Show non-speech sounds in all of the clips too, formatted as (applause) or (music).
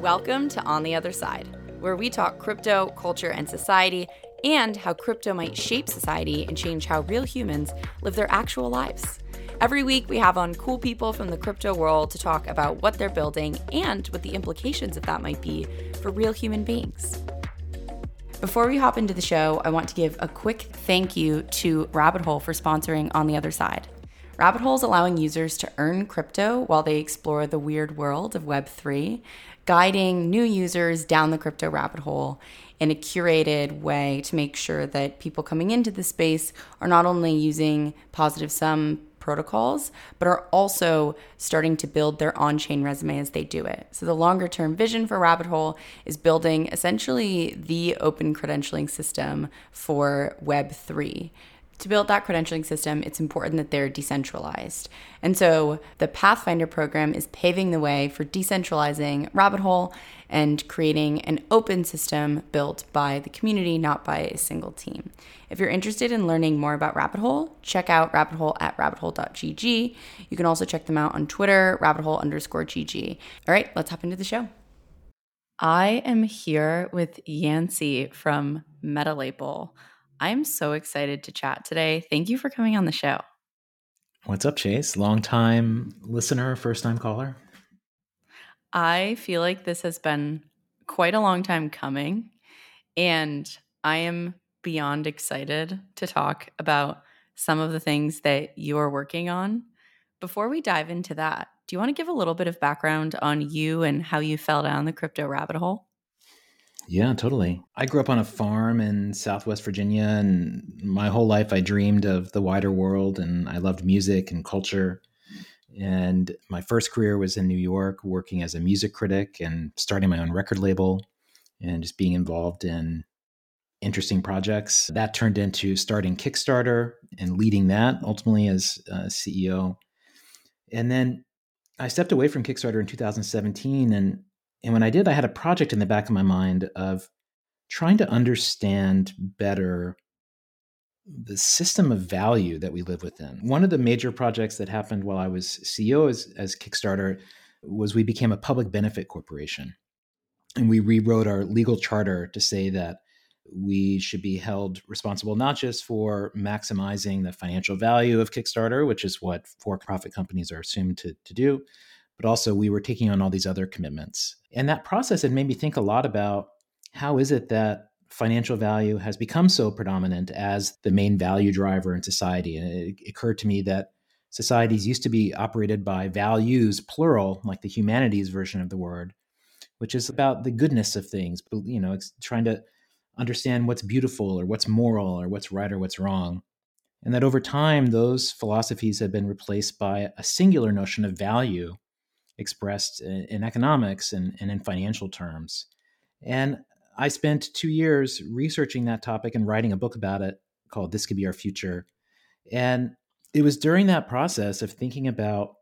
Welcome to On the Other Side, where we talk crypto, culture, and society, and how crypto might shape society and change how real humans live their actual lives. Every week, we have on cool people from the crypto world to talk about what they're building and what the implications of that might be for real human beings. Before we hop into the show, I want to give a quick thank you to Rabbit Hole for sponsoring On the Other Side. Rabbit Hole is allowing users to earn crypto while they explore the weird world of Web3, guiding new users down the crypto rabbit hole in a curated way to make sure that people coming into the space are not only using positive sum protocols, but are also starting to build their on chain resume as they do it. So, the longer term vision for Rabbit Hole is building essentially the open credentialing system for Web3 to build that credentialing system, it's important that they're decentralized. And so the Pathfinder program is paving the way for decentralizing Rabbit Hole and creating an open system built by the community, not by a single team. If you're interested in learning more about Rabbit Hole, check out Rabbit Hole at rabbithole.gg. You can also check them out on Twitter, rabbithole underscore gg. All right, let's hop into the show. I am here with Yancey from MetaLabel. I'm so excited to chat today. Thank you for coming on the show. What's up, Chase? Long time listener, first time caller? I feel like this has been quite a long time coming, and I am beyond excited to talk about some of the things that you are working on. Before we dive into that, do you want to give a little bit of background on you and how you fell down the crypto rabbit hole? Yeah, totally. I grew up on a farm in Southwest Virginia, and my whole life I dreamed of the wider world, and I loved music and culture. And my first career was in New York, working as a music critic and starting my own record label and just being involved in interesting projects. That turned into starting Kickstarter and leading that ultimately as uh, CEO. And then I stepped away from Kickstarter in 2017 and and when I did, I had a project in the back of my mind of trying to understand better the system of value that we live within. One of the major projects that happened while I was CEO as, as Kickstarter was we became a public benefit corporation. And we rewrote our legal charter to say that we should be held responsible not just for maximizing the financial value of Kickstarter, which is what for profit companies are assumed to, to do, but also we were taking on all these other commitments. And that process had made me think a lot about how is it that financial value has become so predominant as the main value driver in society. And it occurred to me that societies used to be operated by values, plural, like the humanities version of the word, which is about the goodness of things, but you know, it's trying to understand what's beautiful or what's moral or what's right or what's wrong. And that over time, those philosophies have been replaced by a singular notion of value expressed in, in economics and, and in financial terms. And I spent two years researching that topic and writing a book about it called This Could Be Our Future. And it was during that process of thinking about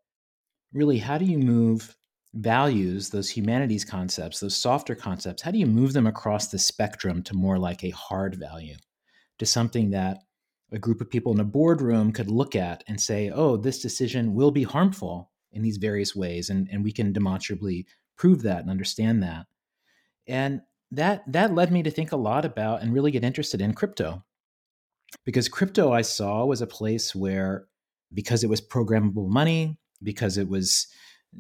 really how do you move values, those humanities concepts, those softer concepts, how do you move them across the spectrum to more like a hard value, to something that a group of people in a boardroom could look at and say, oh, this decision will be harmful in these various ways and, and we can demonstrably prove that and understand that. And that that led me to think a lot about and really get interested in crypto. Because crypto i saw was a place where because it was programmable money because it was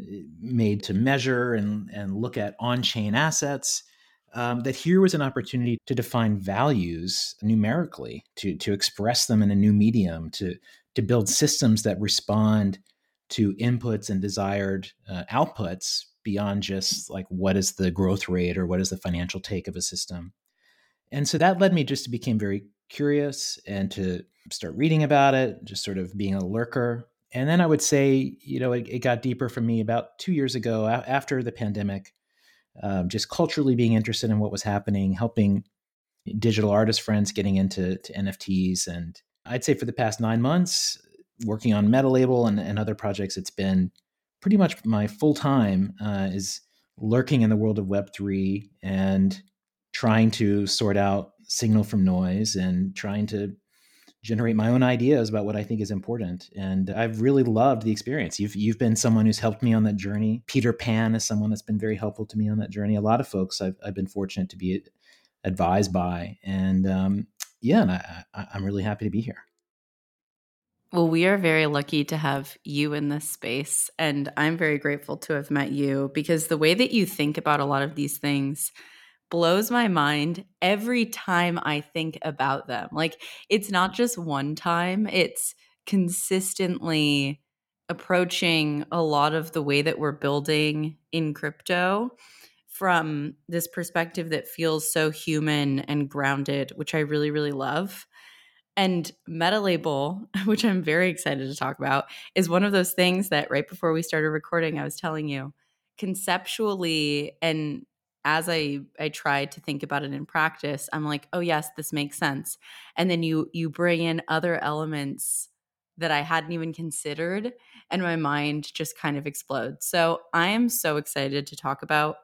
eh, made to measure and, and look at on-chain assets um, that here was an opportunity to define values numerically to, to express them in a new medium to, to build systems that respond to inputs and desired uh, outputs beyond just like what is the growth rate or what is the financial take of a system. And so that led me just to become very curious and to start reading about it, just sort of being a lurker. And then I would say, you know, it, it got deeper for me about two years ago after the pandemic, um, just culturally being interested in what was happening, helping digital artist friends getting into NFTs. And I'd say for the past nine months, working on MetaLabel and, and other projects, it's been pretty much my full time uh, is lurking in the world of Web3 and trying to sort out signal from noise and trying to generate my own ideas about what I think is important. And I've really loved the experience. You've you've been someone who's helped me on that journey. Peter Pan is someone that's been very helpful to me on that journey. A lot of folks I've, I've been fortunate to be advised by, and um, yeah, and I, I, I'm really happy to be here. Well, we are very lucky to have you in this space. And I'm very grateful to have met you because the way that you think about a lot of these things blows my mind every time I think about them. Like, it's not just one time, it's consistently approaching a lot of the way that we're building in crypto from this perspective that feels so human and grounded, which I really, really love. And Metalabel, (laughs) which I'm very excited to talk about, is one of those things that right before we started recording, I was telling you conceptually and as I I tried to think about it in practice, I'm like, oh yes, this makes sense. And then you you bring in other elements that I hadn't even considered, and my mind just kind of explodes. So I am so excited to talk about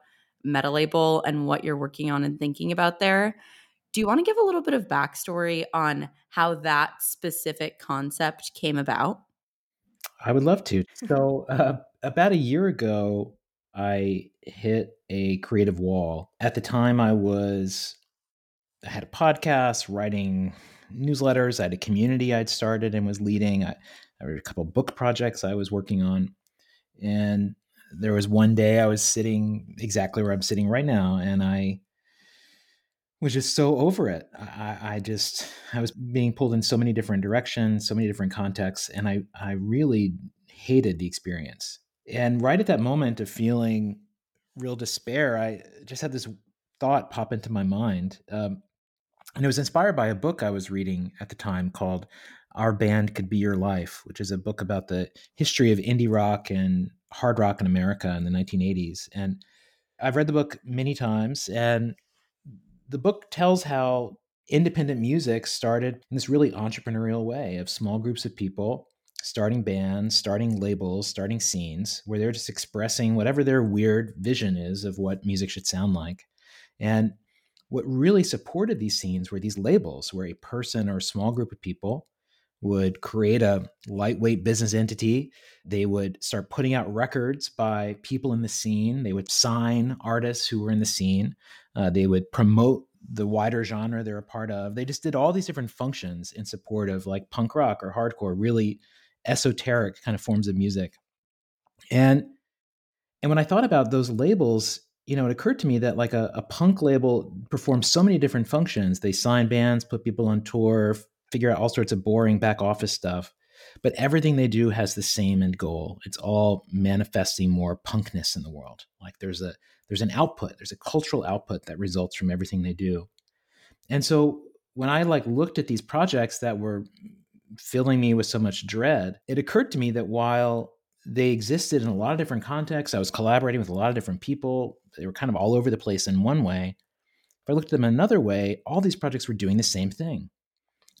Metalabel and what you're working on and thinking about there. Do you want to give a little bit of backstory on how that specific concept came about? I would love to. So, uh, about a year ago, I hit a creative wall. At the time, I was I had a podcast, writing newsletters. I had a community I'd started and was leading. I, I had a couple book projects I was working on, and there was one day I was sitting exactly where I'm sitting right now, and I was just so over it. I, I, just I was being pulled in so many different directions, so many different contexts, and I I really hated the experience. And right at that moment of feeling real despair, I just had this thought pop into my mind. Um, and it was inspired by a book I was reading at the time called Our Band Could Be Your Life, which is a book about the history of indie rock and hard rock in America in the 1980s. And I've read the book many times, and the book tells how independent music started in this really entrepreneurial way of small groups of people starting bands, starting labels, starting scenes where they're just expressing whatever their weird vision is of what music should sound like. And what really supported these scenes were these labels where a person or a small group of people would create a lightweight business entity. They would start putting out records by people in the scene. They would sign artists who were in the scene. Uh, they would promote the wider genre they're a part of. They just did all these different functions in support of like punk rock or hardcore, really esoteric kind of forms of music. And and when I thought about those labels, you know, it occurred to me that like a, a punk label performs so many different functions. They sign bands, put people on tour, figure out all sorts of boring back office stuff. But everything they do has the same end goal. It's all manifesting more punkness in the world. Like there's a there's an output, there's a cultural output that results from everything they do. And so when I like looked at these projects that were filling me with so much dread, it occurred to me that while they existed in a lot of different contexts, I was collaborating with a lot of different people. They were kind of all over the place in one way. If I looked at them another way, all these projects were doing the same thing.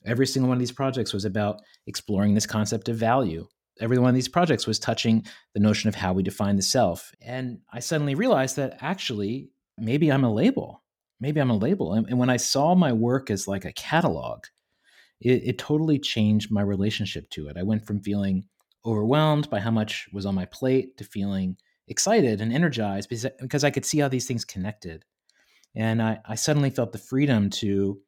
Every single one of these projects was about exploring this concept of value. Every one of these projects was touching the notion of how we define the self. And I suddenly realized that actually, maybe I'm a label. Maybe I'm a label. And, and when I saw my work as like a catalog, it, it totally changed my relationship to it. I went from feeling overwhelmed by how much was on my plate to feeling excited and energized because, because I could see how these things connected. And I, I suddenly felt the freedom to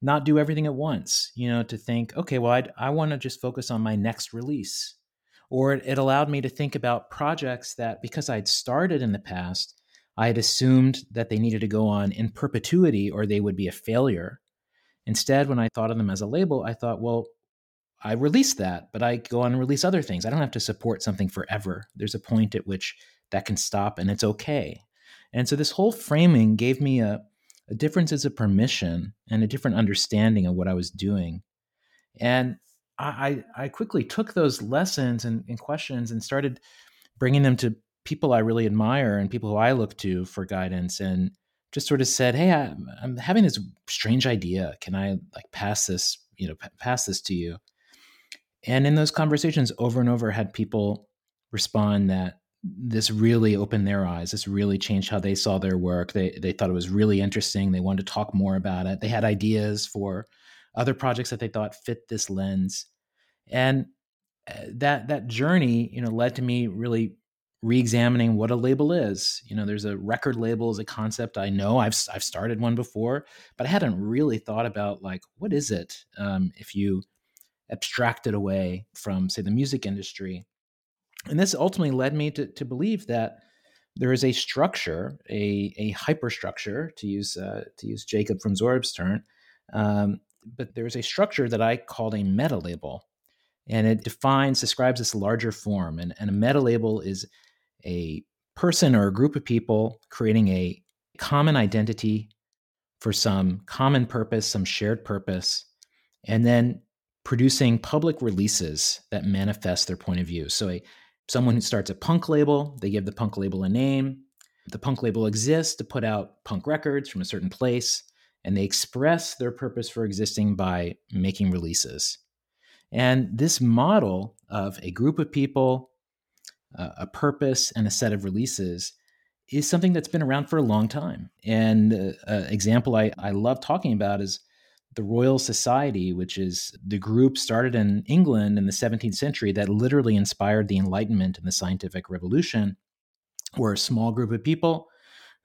not do everything at once, you know, to think, okay, well, I'd, i want to just focus on my next release. Or it, it allowed me to think about projects that, because I'd started in the past, I had assumed that they needed to go on in perpetuity or they would be a failure. Instead, when I thought of them as a label, I thought, well, I release that, but I go on and release other things. I don't have to support something forever. There's a point at which that can stop and it's okay. And so this whole framing gave me a, a difference of permission and a different understanding of what I was doing. And I, I quickly took those lessons and, and questions and started bringing them to people I really admire and people who I look to for guidance. And just sort of said, "Hey, I, am having this strange idea. Can I like pass this, you know, p- pass this to you?" And in those conversations, over and over, had people respond that this really opened their eyes. This really changed how they saw their work. They they thought it was really interesting. They wanted to talk more about it. They had ideas for other projects that they thought fit this lens. And uh, that that journey, you know, led to me really re-examining what a label is. You know, there's a record label as a concept I know. I've I've started one before, but I hadn't really thought about like what is it um, if you abstract it away from say the music industry. And this ultimately led me to to believe that there is a structure, a a hyperstructure, to use uh, to use Jacob from Zora's term. Um, but there's a structure that I called a meta label, and it defines describes this larger form. And, and a meta label is a person or a group of people creating a common identity for some common purpose, some shared purpose, and then producing public releases that manifest their point of view. So a someone who starts a punk label, they give the punk label a name. The punk label exists to put out punk records from a certain place, and they express their purpose for existing by making releases. And this model of a group of people, uh, a purpose, and a set of releases is something that's been around for a long time. And uh, an example I, I love talking about is the Royal Society, which is the group started in England in the 17th century that literally inspired the Enlightenment and the scientific revolution, were a small group of people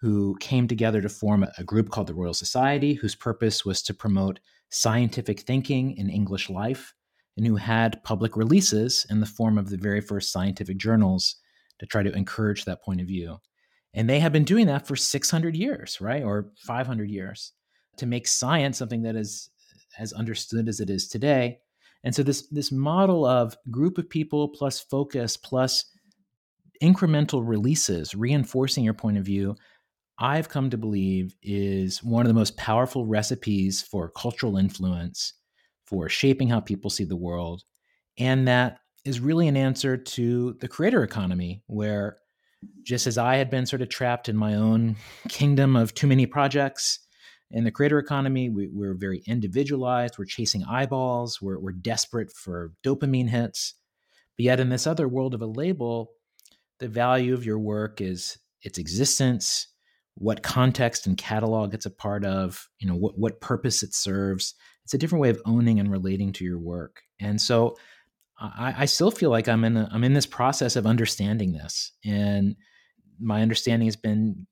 who came together to form a group called the Royal Society, whose purpose was to promote scientific thinking in English life, and who had public releases in the form of the very first scientific journals to try to encourage that point of view. And they have been doing that for 600 years, right? Or 500 years to make science something that is as understood as it is today. And so this this model of group of people plus focus plus incremental releases reinforcing your point of view I've come to believe is one of the most powerful recipes for cultural influence, for shaping how people see the world. And that is really an answer to the creator economy, where just as I had been sort of trapped in my own kingdom of too many projects, in the creator economy, we, are very individualized. We're chasing eyeballs. We're, we're desperate for dopamine hits. But yet, in this other world of a label, the value of your work is its existence, what context and catalog it's a part of, you know, what, what purpose it serves. It's a different way of owning and relating to your work. And so I, I still feel like I'm in a, I'm in this process of understanding this. And my understanding has been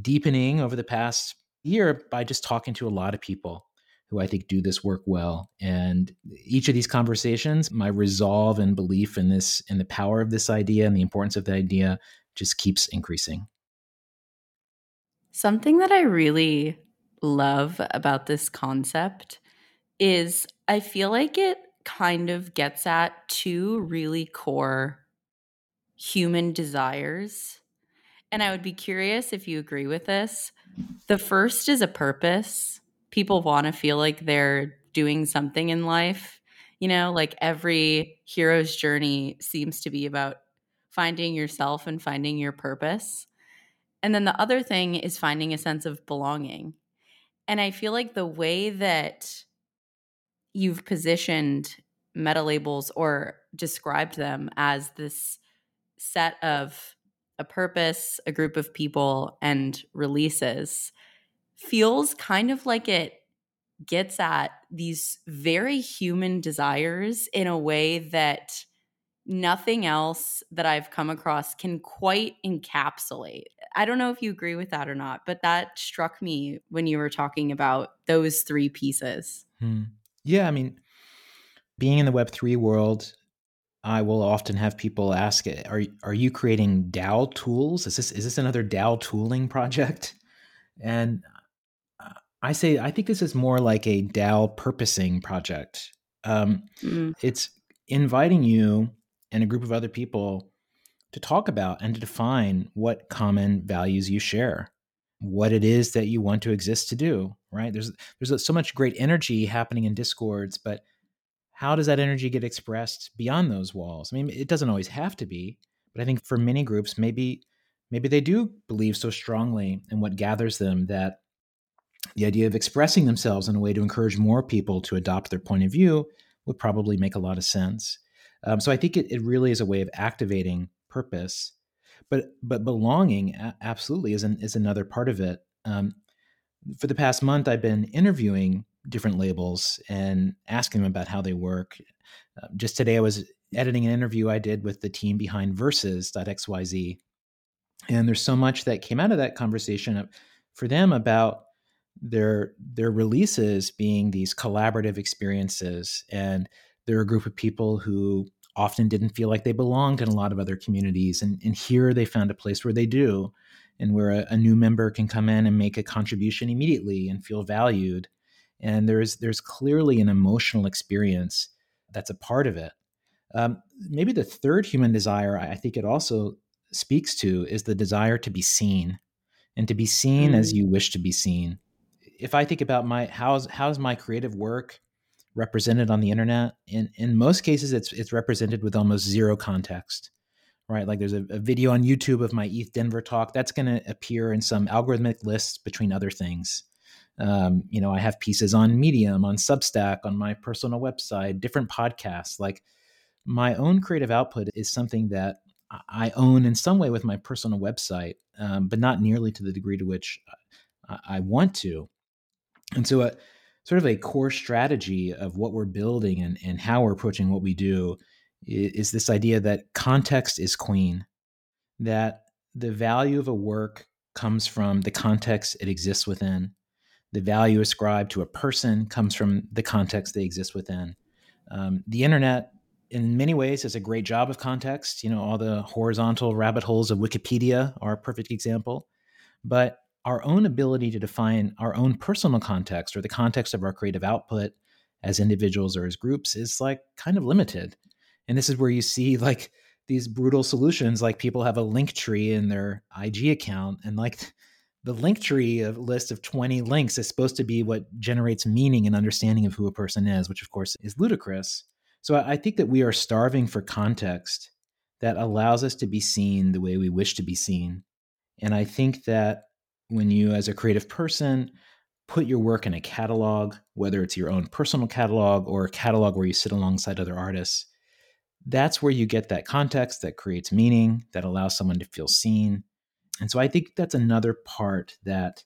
deepening over the past year by just talking to a lot of people who I think do this work well. And each of these conversations, my resolve and belief in this, in the power of this idea and the importance of the idea just keeps increasing. Something that I really love about this concept is I feel like it kind of gets at two really core human desires. And I would be curious if you agree with this. The first is a purpose. People want to feel like they're doing something in life. You know, like every hero's journey seems to be about finding yourself and finding your purpose. And then the other thing is finding a sense of belonging. And I feel like the way that you've positioned meta labels or described them as this set of a purpose, a group of people, and releases feels kind of like it gets at these very human desires in a way that nothing else that I've come across can quite encapsulate. I don't know if you agree with that or not, but that struck me when you were talking about those three pieces. Hmm. Yeah, I mean, being in the Web3 world, I will often have people ask, "Are are you creating DAO tools? Is this is this another DAO tooling project?" And I say I think this is more like a DAO purposing project. Um, mm. It's inviting you and a group of other people to talk about and to define what common values you share, what it is that you want to exist to do. Right? There's there's so much great energy happening in discords, but how does that energy get expressed beyond those walls? I mean, it doesn't always have to be, but I think for many groups, maybe maybe they do believe so strongly in what gathers them that the idea of expressing themselves in a way to encourage more people to adopt their point of view would probably make a lot of sense. Um, so I think it, it really is a way of activating purpose, but but belonging absolutely is an, is another part of it. Um, for the past month, I've been interviewing different labels and asking them about how they work. Uh, just today, I was editing an interview I did with the team behind Verses.xyz. And there's so much that came out of that conversation for them about their their releases being these collaborative experiences and they're a group of people who often didn't feel like they belonged in a lot of other communities and, and here they found a place where they do and where a, a new member can come in and make a contribution immediately and feel valued and there's there's clearly an emotional experience that's a part of it um, maybe the third human desire I think it also speaks to is the desire to be seen and to be seen mm. as you wish to be seen. If I think about my how's how's my creative work represented on the internet, in in most cases it's it's represented with almost zero context. Right, like there's a, a video on YouTube of my ETH Denver talk that's going to appear in some algorithmic lists between other things. Um, you know, I have pieces on Medium, on Substack, on my personal website, different podcasts. Like my own creative output is something that I own in some way with my personal website, um, but not nearly to the degree to which I, want to. And so, a, sort of a core strategy of what we're building and, and how we're approaching what we do is, is this idea that context is queen, that the value of a work comes from the context it exists within. The value ascribed to a person comes from the context they exist within. Um, the internet in many ways does a great job of context. You know, all the horizontal rabbit holes of Wikipedia are a perfect example. But our own ability to define our own personal context or the context of our creative output as individuals or as groups is like kind of limited. And this is where you see (laughs) like these brutal solutions like people have a link tree in their IG account and like the link tree of list of 20 links is supposed to be what generates meaning and understanding of who a person is, which of course is ludicrous. So I think that we are starving for context that allows us to be seen the way we wish to be seen. And I think that when you, as a creative person, put your work in a catalog, whether it's your own personal catalog or a catalog where you sit alongside other artists, that's where you get that context that creates meaning, that allows someone to feel seen. And so I think that's another part that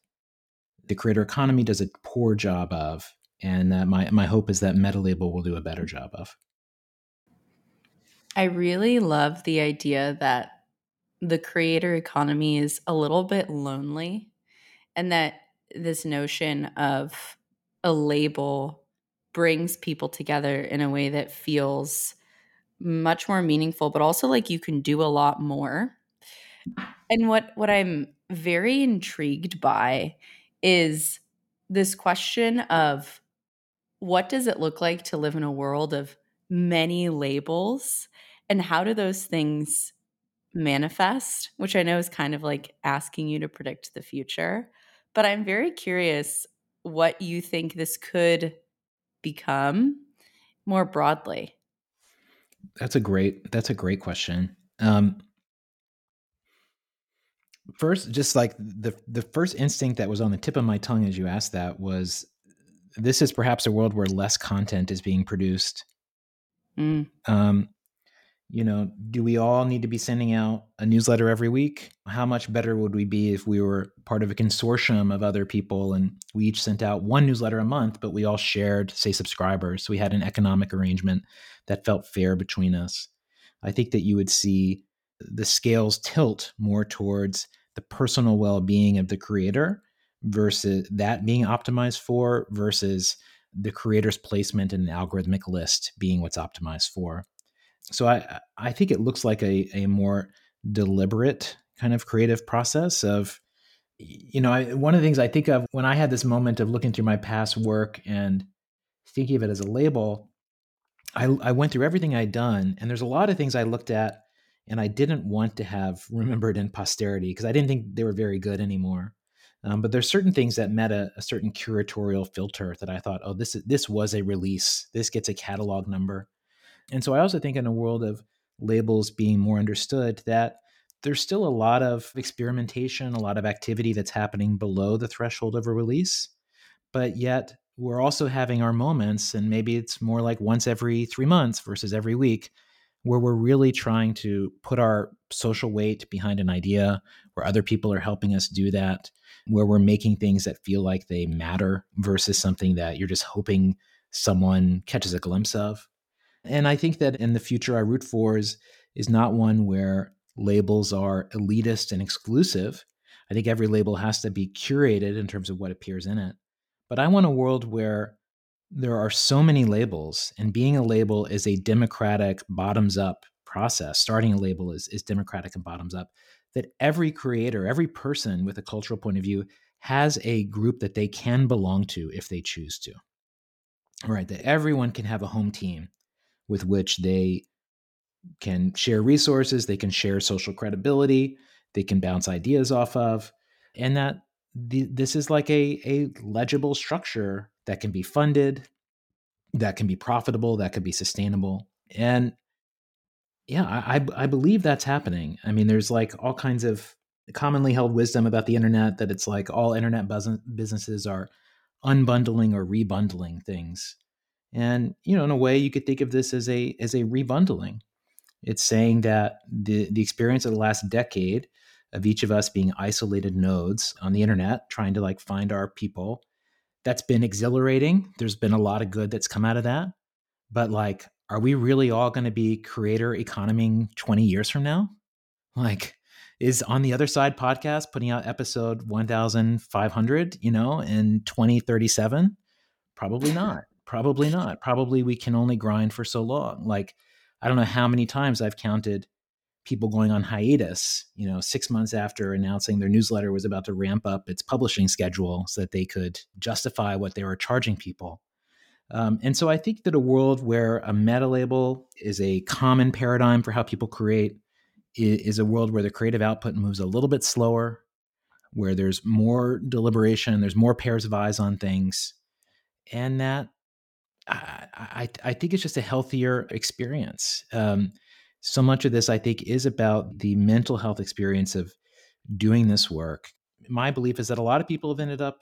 the creator economy does a poor job of, and that my, my hope is that MetaLabel will do a better job of. I really love the idea that the creator economy is a little bit lonely and that this notion of a label brings people together in a way that feels much more meaningful but also like you can do a lot more and what what i'm very intrigued by is this question of what does it look like to live in a world of many labels and how do those things manifest which i know is kind of like asking you to predict the future. But i'm very curious what you think this could become more broadly. That's a great that's a great question. Um first just like the the first instinct that was on the tip of my tongue as you asked that was this is perhaps a world where less content is being produced Mm. Um, you know, do we all need to be sending out a newsletter every week? How much better would we be if we were part of a consortium of other people and we each sent out one newsletter a month, but we all shared, say, subscribers? So we had an economic arrangement that felt fair between us. I think that you would see the scales tilt more towards the personal well being of the creator versus that being optimized for versus the creator's placement in an algorithmic list being what's optimized for. So I I think it looks like a a more deliberate kind of creative process of you know I, one of the things I think of when I had this moment of looking through my past work and thinking of it as a label, I I went through everything I'd done and there's a lot of things I looked at and I didn't want to have remembered in posterity because I didn't think they were very good anymore. Um, but there's certain things that met a, a, certain curatorial filter that I thought, oh, this this was a release. This gets a catalog number. And so I also think in a world of labels being more understood, that there's still a lot of experimentation, a lot of activity that's happening below the threshold of a release. But yet we're also having our moments, and maybe it's more like once every three months versus every week, where we're really trying to put our social weight behind an idea, where other people are helping us do that, where we're making things that feel like they matter versus something that you're just hoping someone catches a glimpse of. And I think that in the future I root for is, is not one where labels are elitist and exclusive. I think every label has to be curated in terms of what appears in it. But I want a world where there are so many labels, and being a label is a democratic, bottoms up process. Starting a label is, is democratic and bottoms up. That every creator, every person with a cultural point of view has a group that they can belong to if they choose to. All right, that everyone can have a home team with which they can share resources, they can share social credibility, they can bounce ideas off of, and that this is like a, a legible structure that can be funded, that can be profitable, that could be sustainable. And yeah, I, I believe that's happening. I mean, there's like all kinds of commonly held wisdom about the internet that it's like all internet bus- businesses are unbundling or rebundling things. And you know, in a way, you could think of this as a as a rebundling. It's saying that the the experience of the last decade of each of us being isolated nodes on the internet, trying to like find our people. That's been exhilarating. There's been a lot of good that's come out of that. But like, are we really all going to be creator economy 20 years from now? Like, is on the other side podcast putting out episode 1500, you know, in 2037? Probably (laughs) not. Probably not. Probably we can only grind for so long. Like, I don't know how many times I've counted people going on hiatus, you know, six months after announcing their newsletter was about to ramp up its publishing schedule so that they could justify what they were charging people. Um, and so I think that a world where a meta label is a common paradigm for how people create is a world where the creative output moves a little bit slower, where there's more deliberation, there's more pairs of eyes on things, and that I, I, I think it's just a healthier experience. Um, so much of this, I think, is about the mental health experience of doing this work. My belief is that a lot of people have ended up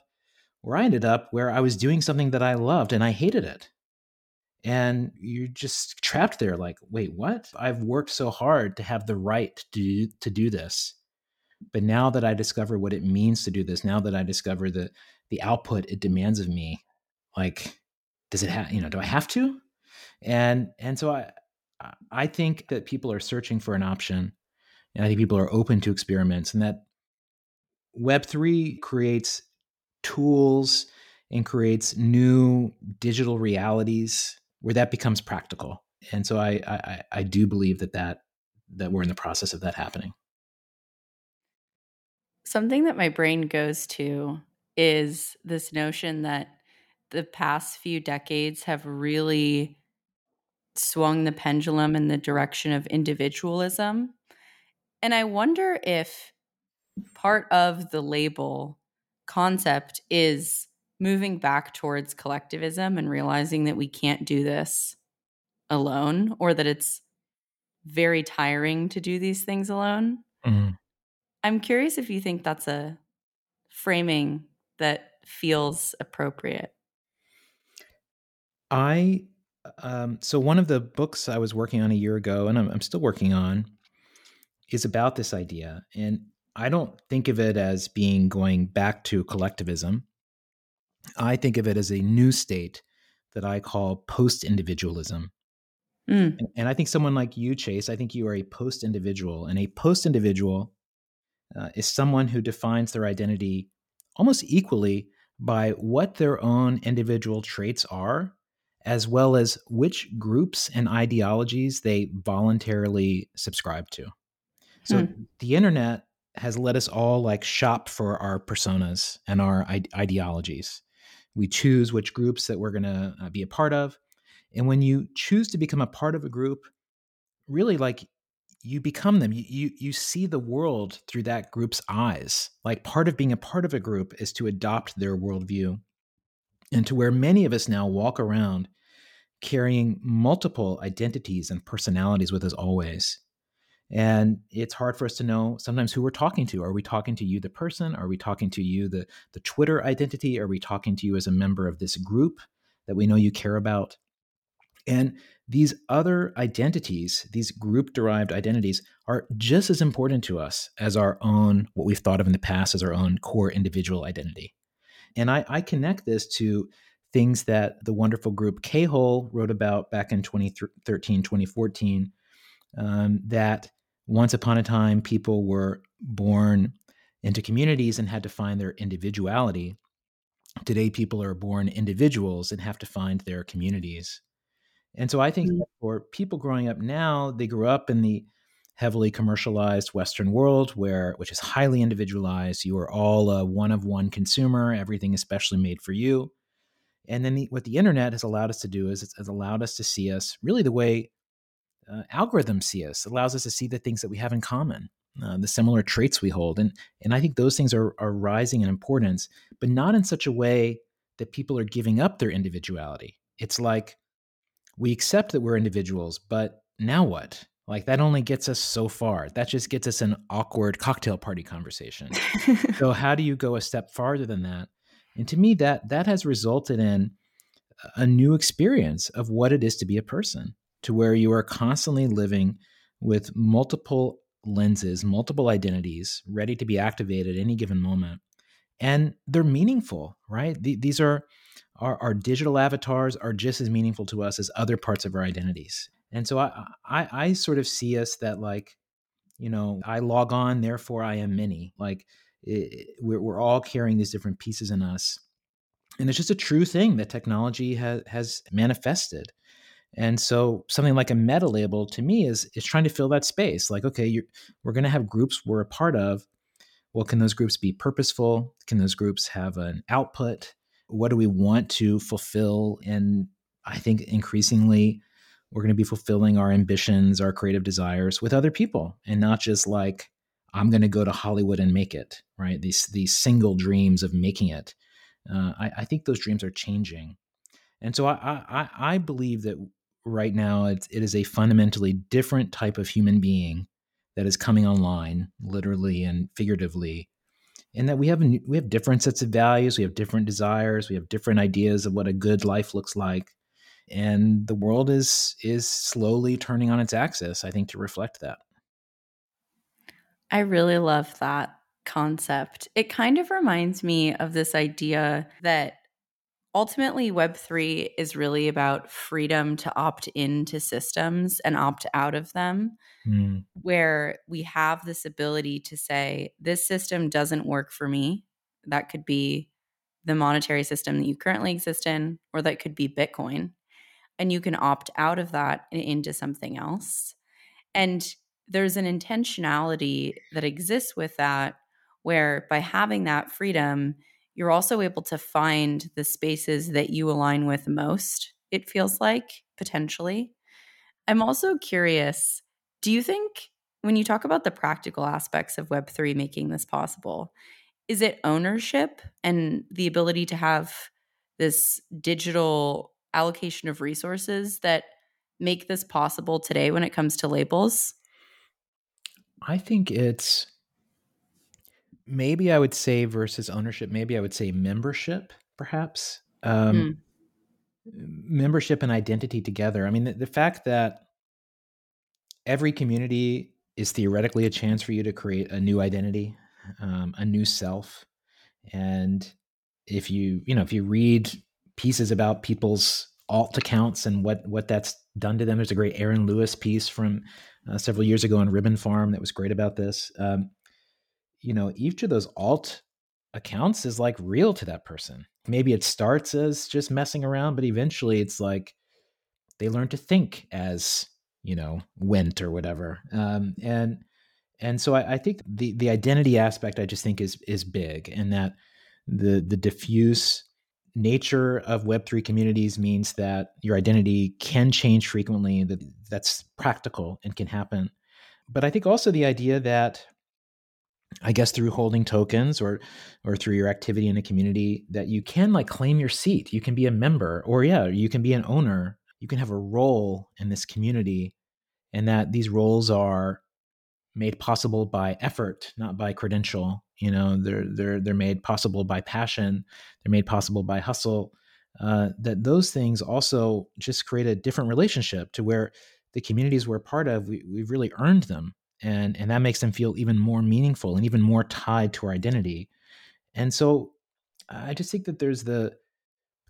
where I ended up, where I was doing something that I loved and I hated it. And you're just trapped there, like, wait, what? I've worked so hard to have the right to do, to do this. But now that I discover what it means to do this, now that I discover the the output it demands of me, like, does it have, you know, do I have to? And and so I I think that people are searching for an option, and I think people are open to experiments, and that Web3 creates tools and creates new digital realities where that becomes practical. And so I, I, I do believe that, that that we're in the process of that happening. Something that my brain goes to is this notion that the past few decades have really swung the pendulum in the direction of individualism. And I wonder if part of the label concept is moving back towards collectivism and realizing that we can't do this alone or that it's very tiring to do these things alone. Mm-hmm. I'm curious if you think that's a framing that feels appropriate. I um, so one of the books I was working on a year ago, and I'm, I'm still working on, is about this idea. And I don't think of it as being going back to collectivism. I think of it as a new state that I call post individualism. Mm. And, and, I think someone like you, Chase, I think you are a post individual. And a post individual uh, is someone who defines their identity almost equally by what their own individual traits are as well as which groups and ideologies they voluntarily subscribe to. So hmm. the internet has let us all like shop for our personas and our ideologies. We choose which groups that we're going to uh, be a part of. And when you choose to become a part of a group, really like you become them. You, you, you see the world through that group's eyes. Like part of being a part of a group is to adopt their worldview and to where many of us now walk around carrying multiple identities and personalities with us always. And it's hard for us to know sometimes who we're talking to. Are we talking to you, the person? Are we talking to you, the, the Twitter identity? Are we talking to you as a member of this group that we know you care about? And these other identities, these group derived identities, are just as important to us as our own, what we've thought of in the past as our own core individual identity. And I, I connect this to things that the wonderful group K Hole wrote about back in 2013, 2014, um, that once upon a time people were born into communities and had to find their individuality. Today, people are born individuals and have to find their communities. And so I think mm-hmm. for people growing up now, they grew up in the heavily commercialized Western world, where which is highly individualized. You are all a one of one consumer. Everything is specially made for you. And then the, what the internet has allowed us to do is it's, allowed us to see us really the way uh, algorithms see us. It allows us to see the things that we have in common, uh, the similar traits we hold, and and I think those things are are rising in importance, but not in such a way that people are giving up their individuality. It's like we accept that we're individuals, but now what? Like that only gets us so far. That just gets us an awkward cocktail party conversation. so (laughs) how do you go a step farther than that? And to me, that that has resulted in a new experience of what it is to be a person, to where you are constantly living with multiple lenses, multiple identities, ready to be activated at any given moment. And they're meaningful, right? these are our, our digital avatars are just as meaningful to us as other parts of our identities. And so I, I, I sort of see us that like, you know, I log on, therefore I am many. Like it, we're, we're all carrying these different pieces in us. And it's just a true thing that technology has has manifested. And so something like a meta label to me is is trying to fill that space. Like okay we're going to have groups we're a part of. Well can those groups be purposeful? Can those groups have an output? What do we want to fulfill and i think increasingly we're going to be fulfilling our ambitions our creative desires with other people and not just like I'm going to go to Hollywood and make it, right? These these single dreams of making it. Uh, I, I, think those dreams are changing, and so I I, I believe that right now it's, it is a fundamentally different type of human being that is coming online, literally and figuratively, and that we have we have different sets of values, we have different desires, we have different ideas of what a good life looks like, and the world is is slowly turning on its axis. I think to reflect that. I really love that concept. It kind of reminds me of this idea that ultimately Web3 is really about freedom to opt into systems and opt out of them, mm. where we have this ability to say, this system doesn't work for me. That could be the monetary system that you currently exist in, or that could be Bitcoin. And you can opt out of that into something else. And there's an intentionality that exists with that where by having that freedom you're also able to find the spaces that you align with most it feels like potentially i'm also curious do you think when you talk about the practical aspects of web3 making this possible is it ownership and the ability to have this digital allocation of resources that make this possible today when it comes to labels I think it's maybe I would say versus ownership, maybe I would say membership, perhaps. Um, mm. Membership and identity together. I mean, the, the fact that every community is theoretically a chance for you to create a new identity, um, a new self. And if you, you know, if you read pieces about people's alt accounts and what what that's done to them, there's a great Aaron Lewis piece from uh, several years ago on Ribbonfarm that was great about this. Um, you know, each of those alt accounts is like real to that person. Maybe it starts as just messing around, but eventually it's like they learn to think as you know went or whatever. Um, and and so I, I think the the identity aspect I just think is is big, and that the the diffuse nature of web3 communities means that your identity can change frequently that that's practical and can happen. But i think also the idea that i guess through holding tokens or or through your activity in a community that you can like claim your seat. You can be a member or yeah you can be an owner. You can have a role in this community and that these roles are made possible by effort not by credential you know they're they're they're made possible by passion they're made possible by hustle uh, that those things also just create a different relationship to where the communities we're part of, we, we've really earned them. And, and that makes them feel even more meaningful and even more tied to our identity. And so I just think that there's the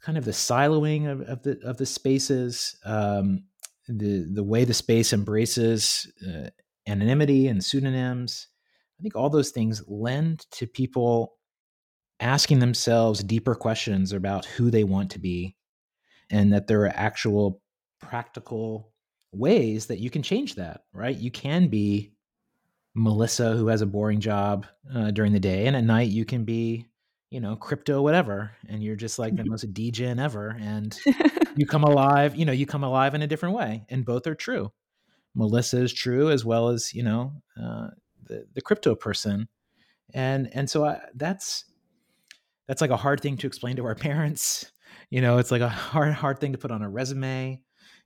kind of the siloing of, of the of the spaces, um, the the way the space embraces uh, anonymity and pseudonyms. I think all those things lend to people asking themselves deeper questions about who they want to be, and that there are actual practical ways that you can change that. Right? You can be Melissa who has a boring job uh, during the day, and at night you can be you know, crypto, whatever, and you're just like the mm-hmm. most degen ever, and (laughs) you come alive. You know, you come alive in a different way, and both are true. Melissa is true as well as you know uh, the the crypto person, and and so I, that's that's like a hard thing to explain to our (laughs) parents. You know, it's like a hard hard thing to put on a resume.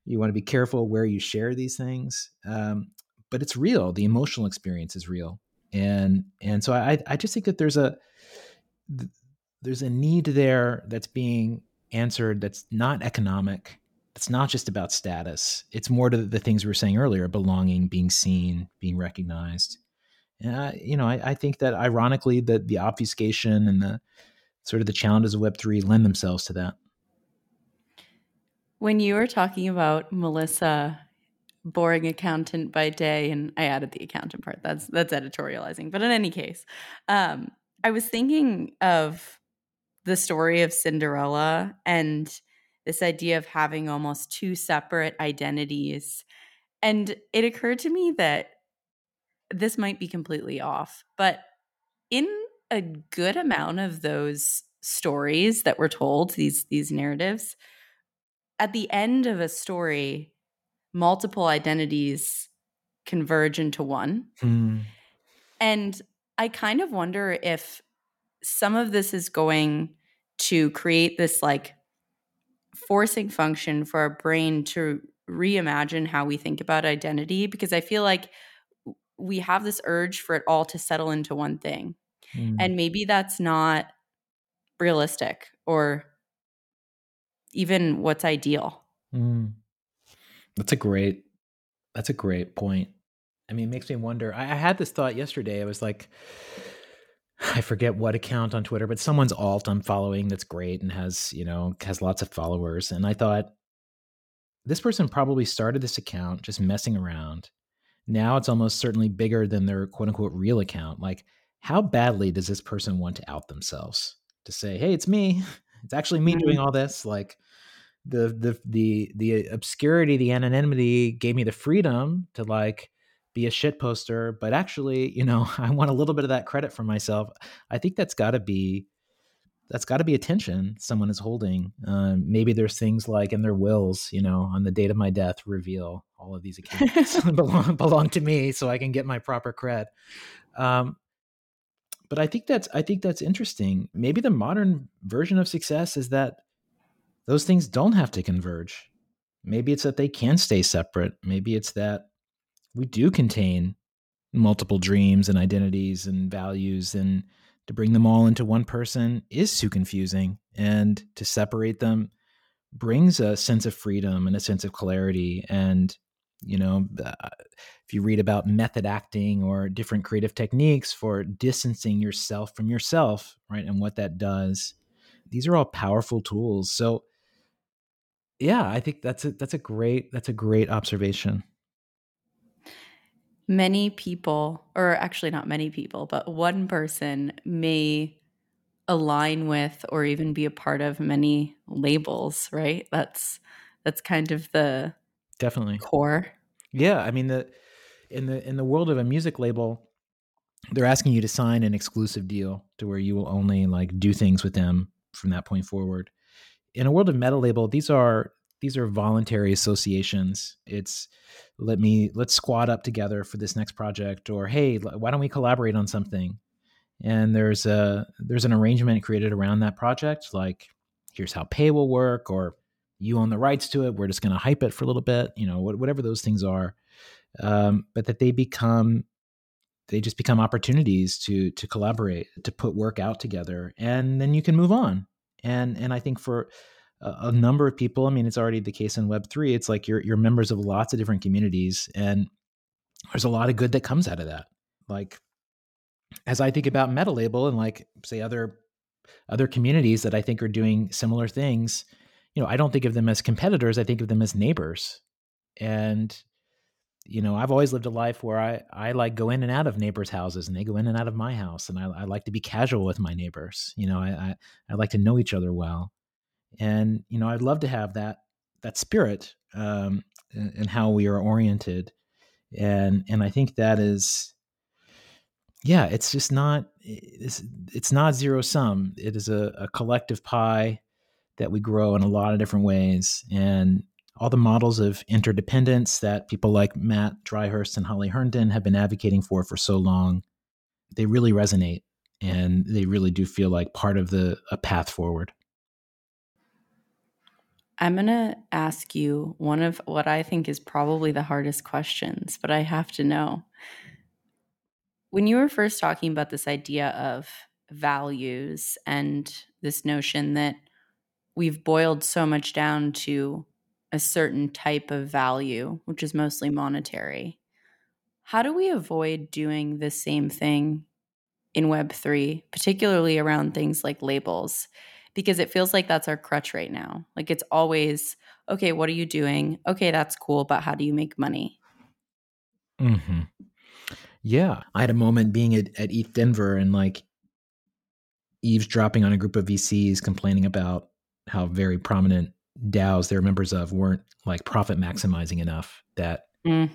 You want to be careful where you share these things, um, but it's real. The emotional experience is real, and and so I I just think that there's a there's a need there that's being answered that's not economic. It's not just about status. It's more to the things we were saying earlier: belonging, being seen, being recognized. And I, you know, I, I think that ironically, that the obfuscation and the sort of the challenges of Web three lend themselves to that. When you were talking about Melissa, boring accountant by day, and I added the accountant part. That's that's editorializing. But in any case, um, I was thinking of the story of Cinderella and this idea of having almost two separate identities. And it occurred to me that this might be completely off, but in a good amount of those stories that were told, these these narratives, at the end of a story, multiple identities converge into one. Hmm. And I kind of wonder if some of this is going to create this like forcing function for our brain to reimagine how we think about identity because I feel like we have this urge for it all to settle into one thing. Mm. And maybe that's not realistic or even what's ideal. Mm. That's a great that's a great point. I mean, it makes me wonder. I, I had this thought yesterday. I was like, I forget what account on Twitter, but someone's alt I'm following that's great and has, you know, has lots of followers. And I thought, this person probably started this account just messing around. Now it's almost certainly bigger than their quote unquote real account. Like, how badly does this person want to out themselves? To say, hey, it's me. (laughs) It's actually me doing mm-hmm. all this. Like, the the the the obscurity, the anonymity gave me the freedom to like be a shit poster, but actually, you know, (laughs) I want a little bit of that credit for myself. I think that's got to be that's got to be attention someone is holding. Um, maybe there's things like in their wills, you know, on the date of my death, reveal all of these accounts (laughs) (laughs) belong, belong to me, so I can get my proper cred. Um, but I think that's I think that's interesting. Maybe the modern version of success is that those things don't have to converge. Maybe it's that they can stay separate. Maybe it's that we do contain multiple dreams and identities and values and to bring them all into one person is too confusing and to separate them brings a sense of freedom and a sense of clarity. And you know if you read about method acting or different creative techniques for distancing yourself from yourself right and what that does these are all powerful tools. So yeah i think that's a that's a great that's a great observation many people, or actually not many people, but one person may align with or even be a part of many labels, right? That's that's kind of the definitely core. Yeah, I mean the in the in the world of a music label, they're asking you to sign an exclusive deal to where you will only like do things with them from that point forward. In a world of Metalabel, these are these are voluntary associations. It's let me let's squad up together for this next project or hey, why don't we collaborate on something? And there's a there's an arrangement created around that project like here's how pay will work or you own the rights to it, we're just going to hype it for a little bit, you know, whatever those things are. Um, but that they become they just become opportunities to to collaborate, to put work out together and then you can move on. And and I think for a, number of people. I mean, it's already the case in Web three. It's like you're you're members of lots of different communities, and there's a lot of good that comes out of that. Like as I think about MetaLabel and like say other other communities that I think are doing similar things, you know, I don't think of them as competitors. I think of them as neighbors. And you know, I've always lived a life where I I like go in and out of neighbors' houses, and they go in and out of my house, and I, I like to be casual with my neighbors. You know, I, I I like to know each other well, and you know, I'd love to have that that spirit um, and how we are oriented, and and I think that is yeah, it's just not it's, it's not zero sum. It is a, a collective pie that we grow in a lot of different ways, and all the models of interdependence that people like Matt Dryhurst and Holly Herndon have been advocating for for so long, they really resonate, and they really do feel like part of the a path forward. I'm going to ask you one of what I think is probably the hardest questions, but I have to know when you were first talking about this idea of values and this notion that we've boiled so much down to a certain type of value, which is mostly monetary, how do we avoid doing the same thing in Web3, particularly around things like labels? Because it feels like that's our crutch right now. Like it's always, okay, what are you doing? Okay, that's cool, but how do you make money? Mm-hmm. Yeah. I had a moment being at, at ETH Denver and like eavesdropping on a group of VCs complaining about how very prominent DAOs they're members of weren't like profit maximizing enough that mm.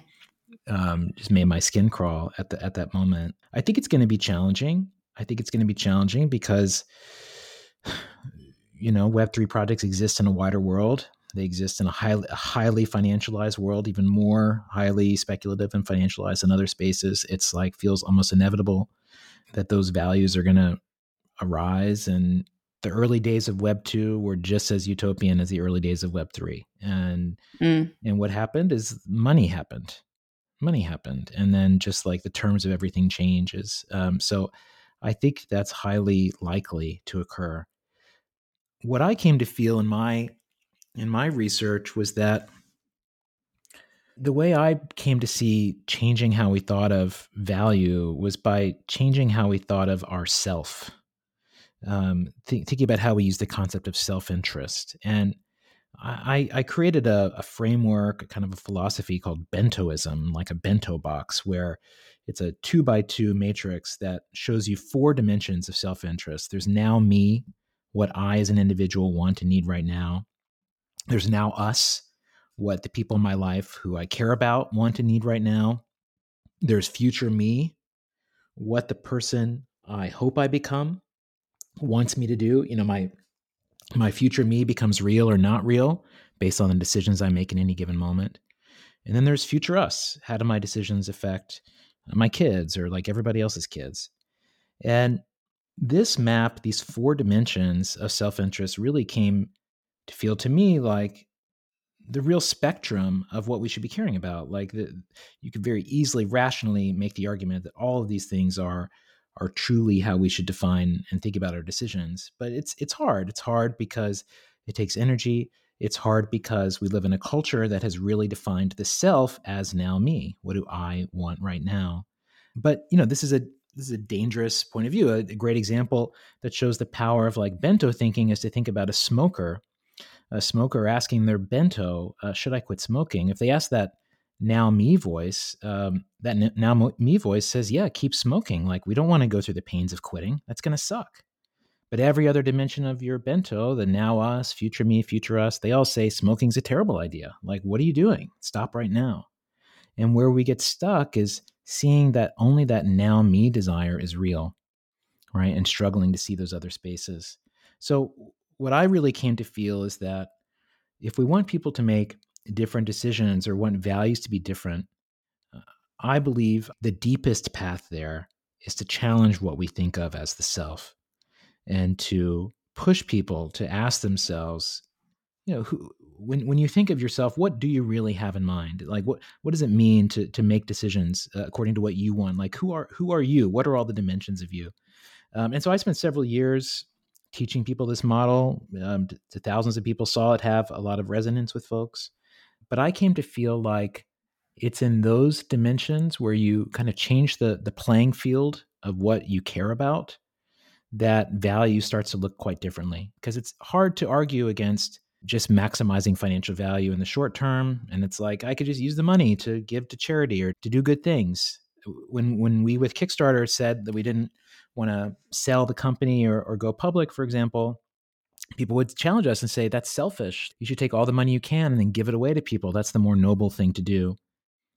um, just made my skin crawl at the at that moment. I think it's going to be challenging. I think it's going to be challenging because you know Web three projects exist in a wider world. They exist in a highly, a highly financialized world, even more highly speculative and financialized than other spaces. It's like feels almost inevitable that those values are going to arise. And the early days of Web two were just as utopian as the early days of Web three. And mm. and what happened is money happened. Money happened, and then just like the terms of everything changes. Um, so I think that's highly likely to occur. What I came to feel in my in my research was that the way I came to see changing how we thought of value was by changing how we thought of ourself. Um, th- thinking about how we use the concept of self-interest, and I, I created a, a, framework, kind of a philosophy called bentoism, like a bento box, where it's a two by two matrix that shows you four dimensions of self-interest. There's now me, what I as an individual want and need right now. There's now us, what the people in my life who I care about want and need right now. There's future me, what the person I hope I become wants me to do. You know, my my future me becomes real or not real based on the decisions I make in any given moment. And then there's future us. How do my decisions affect my kids or like everybody else's kids? And this map, these four dimensions of self interest, really came to feel to me like the real spectrum of what we should be caring about. Like the, you could very easily rationally make the argument that all of these things are are truly how we should define and think about our decisions. But it's it's hard. It's hard because it takes energy. It's hard because we live in a culture that has really defined the self as now me. What do I want right now? But you know, this is a this is a dangerous point of view. A, a great example that shows the power of like bento thinking is to think about a smoker a smoker asking their bento, uh, "Should I quit smoking?" If they ask that now me voice, um, that n- now me voice says, "Yeah, keep smoking. Like we don't want to go through the pains of quitting. That's going to suck." But every other dimension of your bento, the now us, future me, future us, they all say smoking's a terrible idea. Like, what are you doing? Stop right now. And where we get stuck is seeing that only that now me desire is real, right? And struggling to see those other spaces. So what I really came to feel is that if we want people to make different decisions or want values to be different, uh, I believe the deepest path there is to challenge what we think of as the self and to push people to ask themselves, you know, who, when when you think of yourself, what do you really have in mind? Like, what what does it mean to to make decisions uh, according to what you want? Like, who are who are you? What are all the dimensions of you? Um, and so I spent several years teaching people this model. Um, to, to thousands of people saw it have a lot of resonance with folks. But I came to feel like it's in those dimensions where you kind of change the the playing field of what you care about that value starts to look quite differently because it's hard to argue against just maximizing financial value in the short term and it's like i could just use the money to give to charity or to do good things. When when we with kickstarter said that we didn't want to sell the company or, or go public for example people would challenge us and say that's selfish. You should take all the money you can and then give it away to people. That's the more noble thing to do.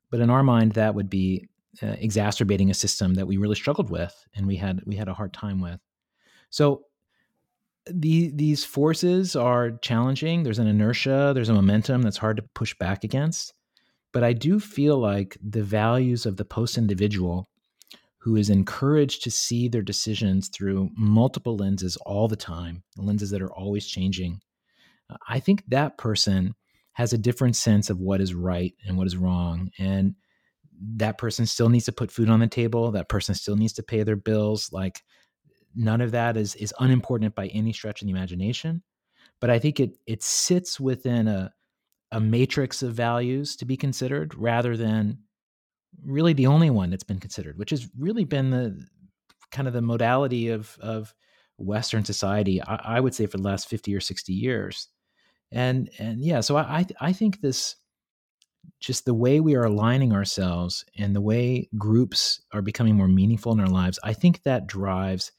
But in our mind that would be uh, exacerbating a system that we really struggled with and we had we had a hard time with. So the, these forces are challenging. There's an inertia, there's a momentum that's hard to push back against. But I do feel like the values of the post individual who is encouraged to see their decisions through multiple lenses all the time, lenses that are always changing. I think that person has a different sense of what is right and what is wrong. And that person still needs to put food on the table. That person still needs to pay their bills. Like none of that is is unimportant by any stretch of the imagination but i think it it sits within a a matrix of values to be considered rather than really the only one that's been considered which has really been the kind of the modality of of western society i, I would say for the last 50 or 60 years. And and yeah so i i think this just the way we are aligning ourselves and the way groups are becoming more meaningful in our lives i think that drives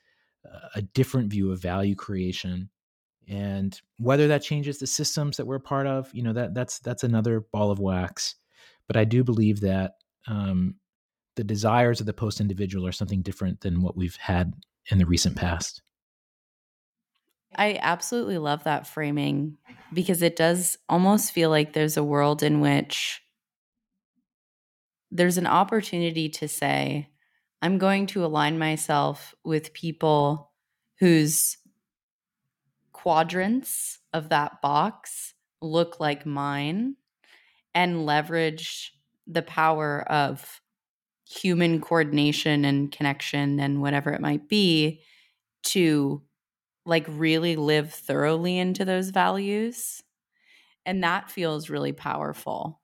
a different view of value creation and whether that changes the systems that we're part of you know that that's that's another ball of wax but i do believe that um, the desires of the post individual are something different than what we've had in the recent past. I absolutely love that framing because it does almost feel like there's a world in which there's an opportunity to say I'm going to align myself with people whose quadrants of that box look like mine and leverage the power of human coordination and connection and whatever it might be to like really live thoroughly into those values. And that feels really powerful.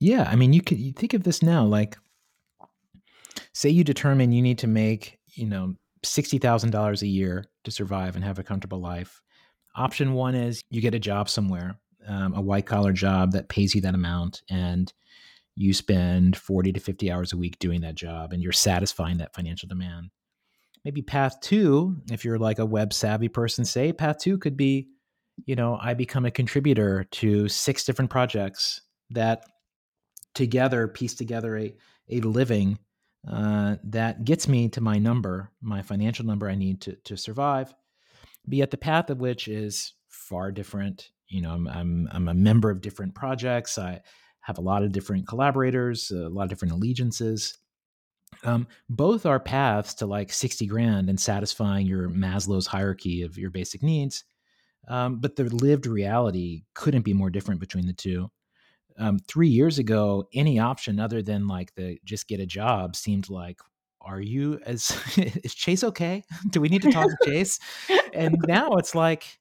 Yeah i mean you could you think of this now like say you determine you need to make, you know, $60,000 a year to survive and have a comfortable life. Option one is you get a job somewhere, um, a white collar job that pays you that amount, and you spend 40 to 50 hours a week doing that job and you're satisfying that financial demand. Maybe path two, if you're like a web savvy person, say path two could be, you know, I become a contributor to six different projects that together piece together a, a living uh, that gets me to my number, my financial number I need to to survive. But yet the path of which is far different. You know, I'm I'm, I'm a member of different projects. I have a lot of different collaborators, a lot of different allegiances. Um, both are paths to like 60 grand and satisfying your Maslow's hierarchy of your basic needs. Um, but the lived reality couldn't be more different between the two um, three years ago, any option other than like the just get a job seemed like, are you as (laughs) is Chase okay? (laughs) Do we need to talk to Chase? And now it's like,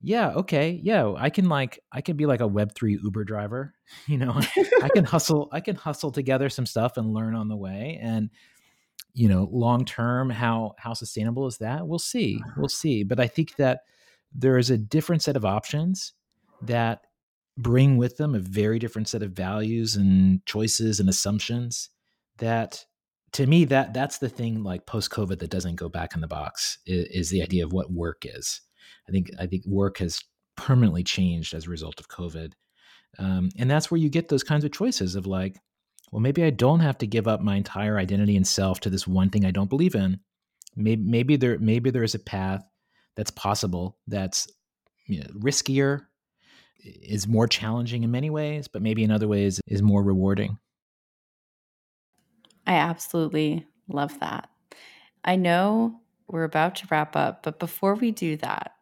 yeah, okay, yeah, I can like I can be like a Web three Uber driver. (laughs) You know, I can hustle, I can hustle together some stuff and learn on the way. And you know, long term, how how sustainable is that? We'll see, we'll see. But I think that there is a different set of options that bring with them a very different set of values and choices and assumptions that to me that that's the thing like post covid that doesn't go back in the box is, is, the idea of what work is. I think i think work has permanently changed as a result of covid. Um, and that's where you get those kinds of choices of like well maybe i don't have to give up my entire identity and self to this one thing i don't believe in. Maybe, maybe there maybe there is a path that's possible that's you know, riskier is more challenging in many ways, but maybe in other ways is more rewarding. I absolutely love that. I know we're about to wrap up, but before we do that,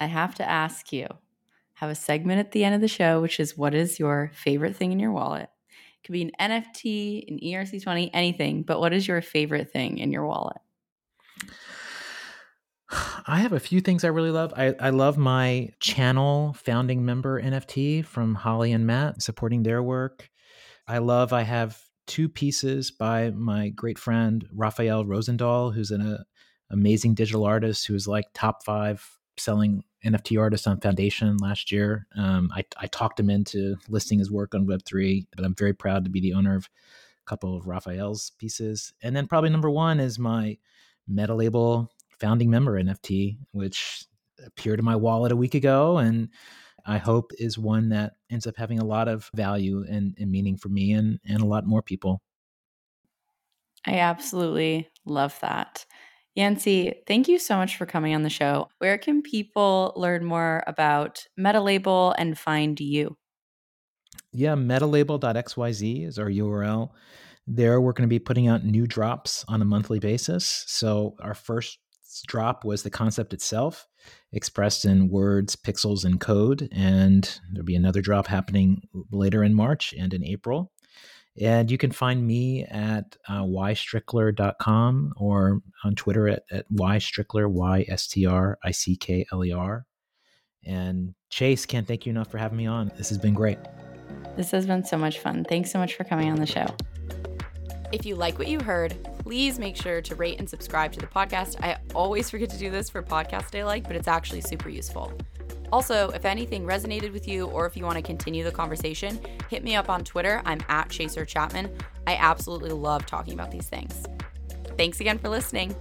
I have to ask you have a segment at the end of the show, which is what is your favorite thing in your wallet? It could be an NFT, an ERC20, anything, but what is your favorite thing in your wallet? (sighs) I have a few things I really love. I, I love my channel founding member NFT from Holly and Matt, supporting their work. I love, I have two pieces by my great friend Raphael Rozendaal, who's an uh, amazing digital artist who's like top five selling NFT artist on Foundation last year. Um, I, I talked him into listing his work on Web3, but I'm very proud to be the owner of a couple of Raphael's pieces. And then probably number one is my Metalabel founding member NFT, which appeared in my wallet a week ago. And I hope is one that ends up having a lot of value and, and meaning for me and, and a lot more people. I absolutely love that. Yancey, thank you so much for coming on the show. Where can people learn more about MetaLabel and find you? Yeah, metalabel.xyz is our URL. There, we're going to be putting out new drops on a monthly basis. So, our first drop was the concept itself, expressed in words, pixels, and code. And there'll be another drop happening later in March and in April. And you can find me at uh, ystrickler.com or on Twitter at, at ystrickler, Y S T R I C K L E R. And Chase, can't thank you enough for having me on. This has been great. This has been so much fun. Thanks so much for coming on the show. If you like what you heard, please make sure to rate and subscribe to the podcast. I always forget to do this for podcast day like, but it's actually super useful. Also, if anything resonated with you or if you want to continue the conversation, hit me up on Twitter. I'm at Chaser Chapman. I absolutely love talking about these things. Thanks again for listening.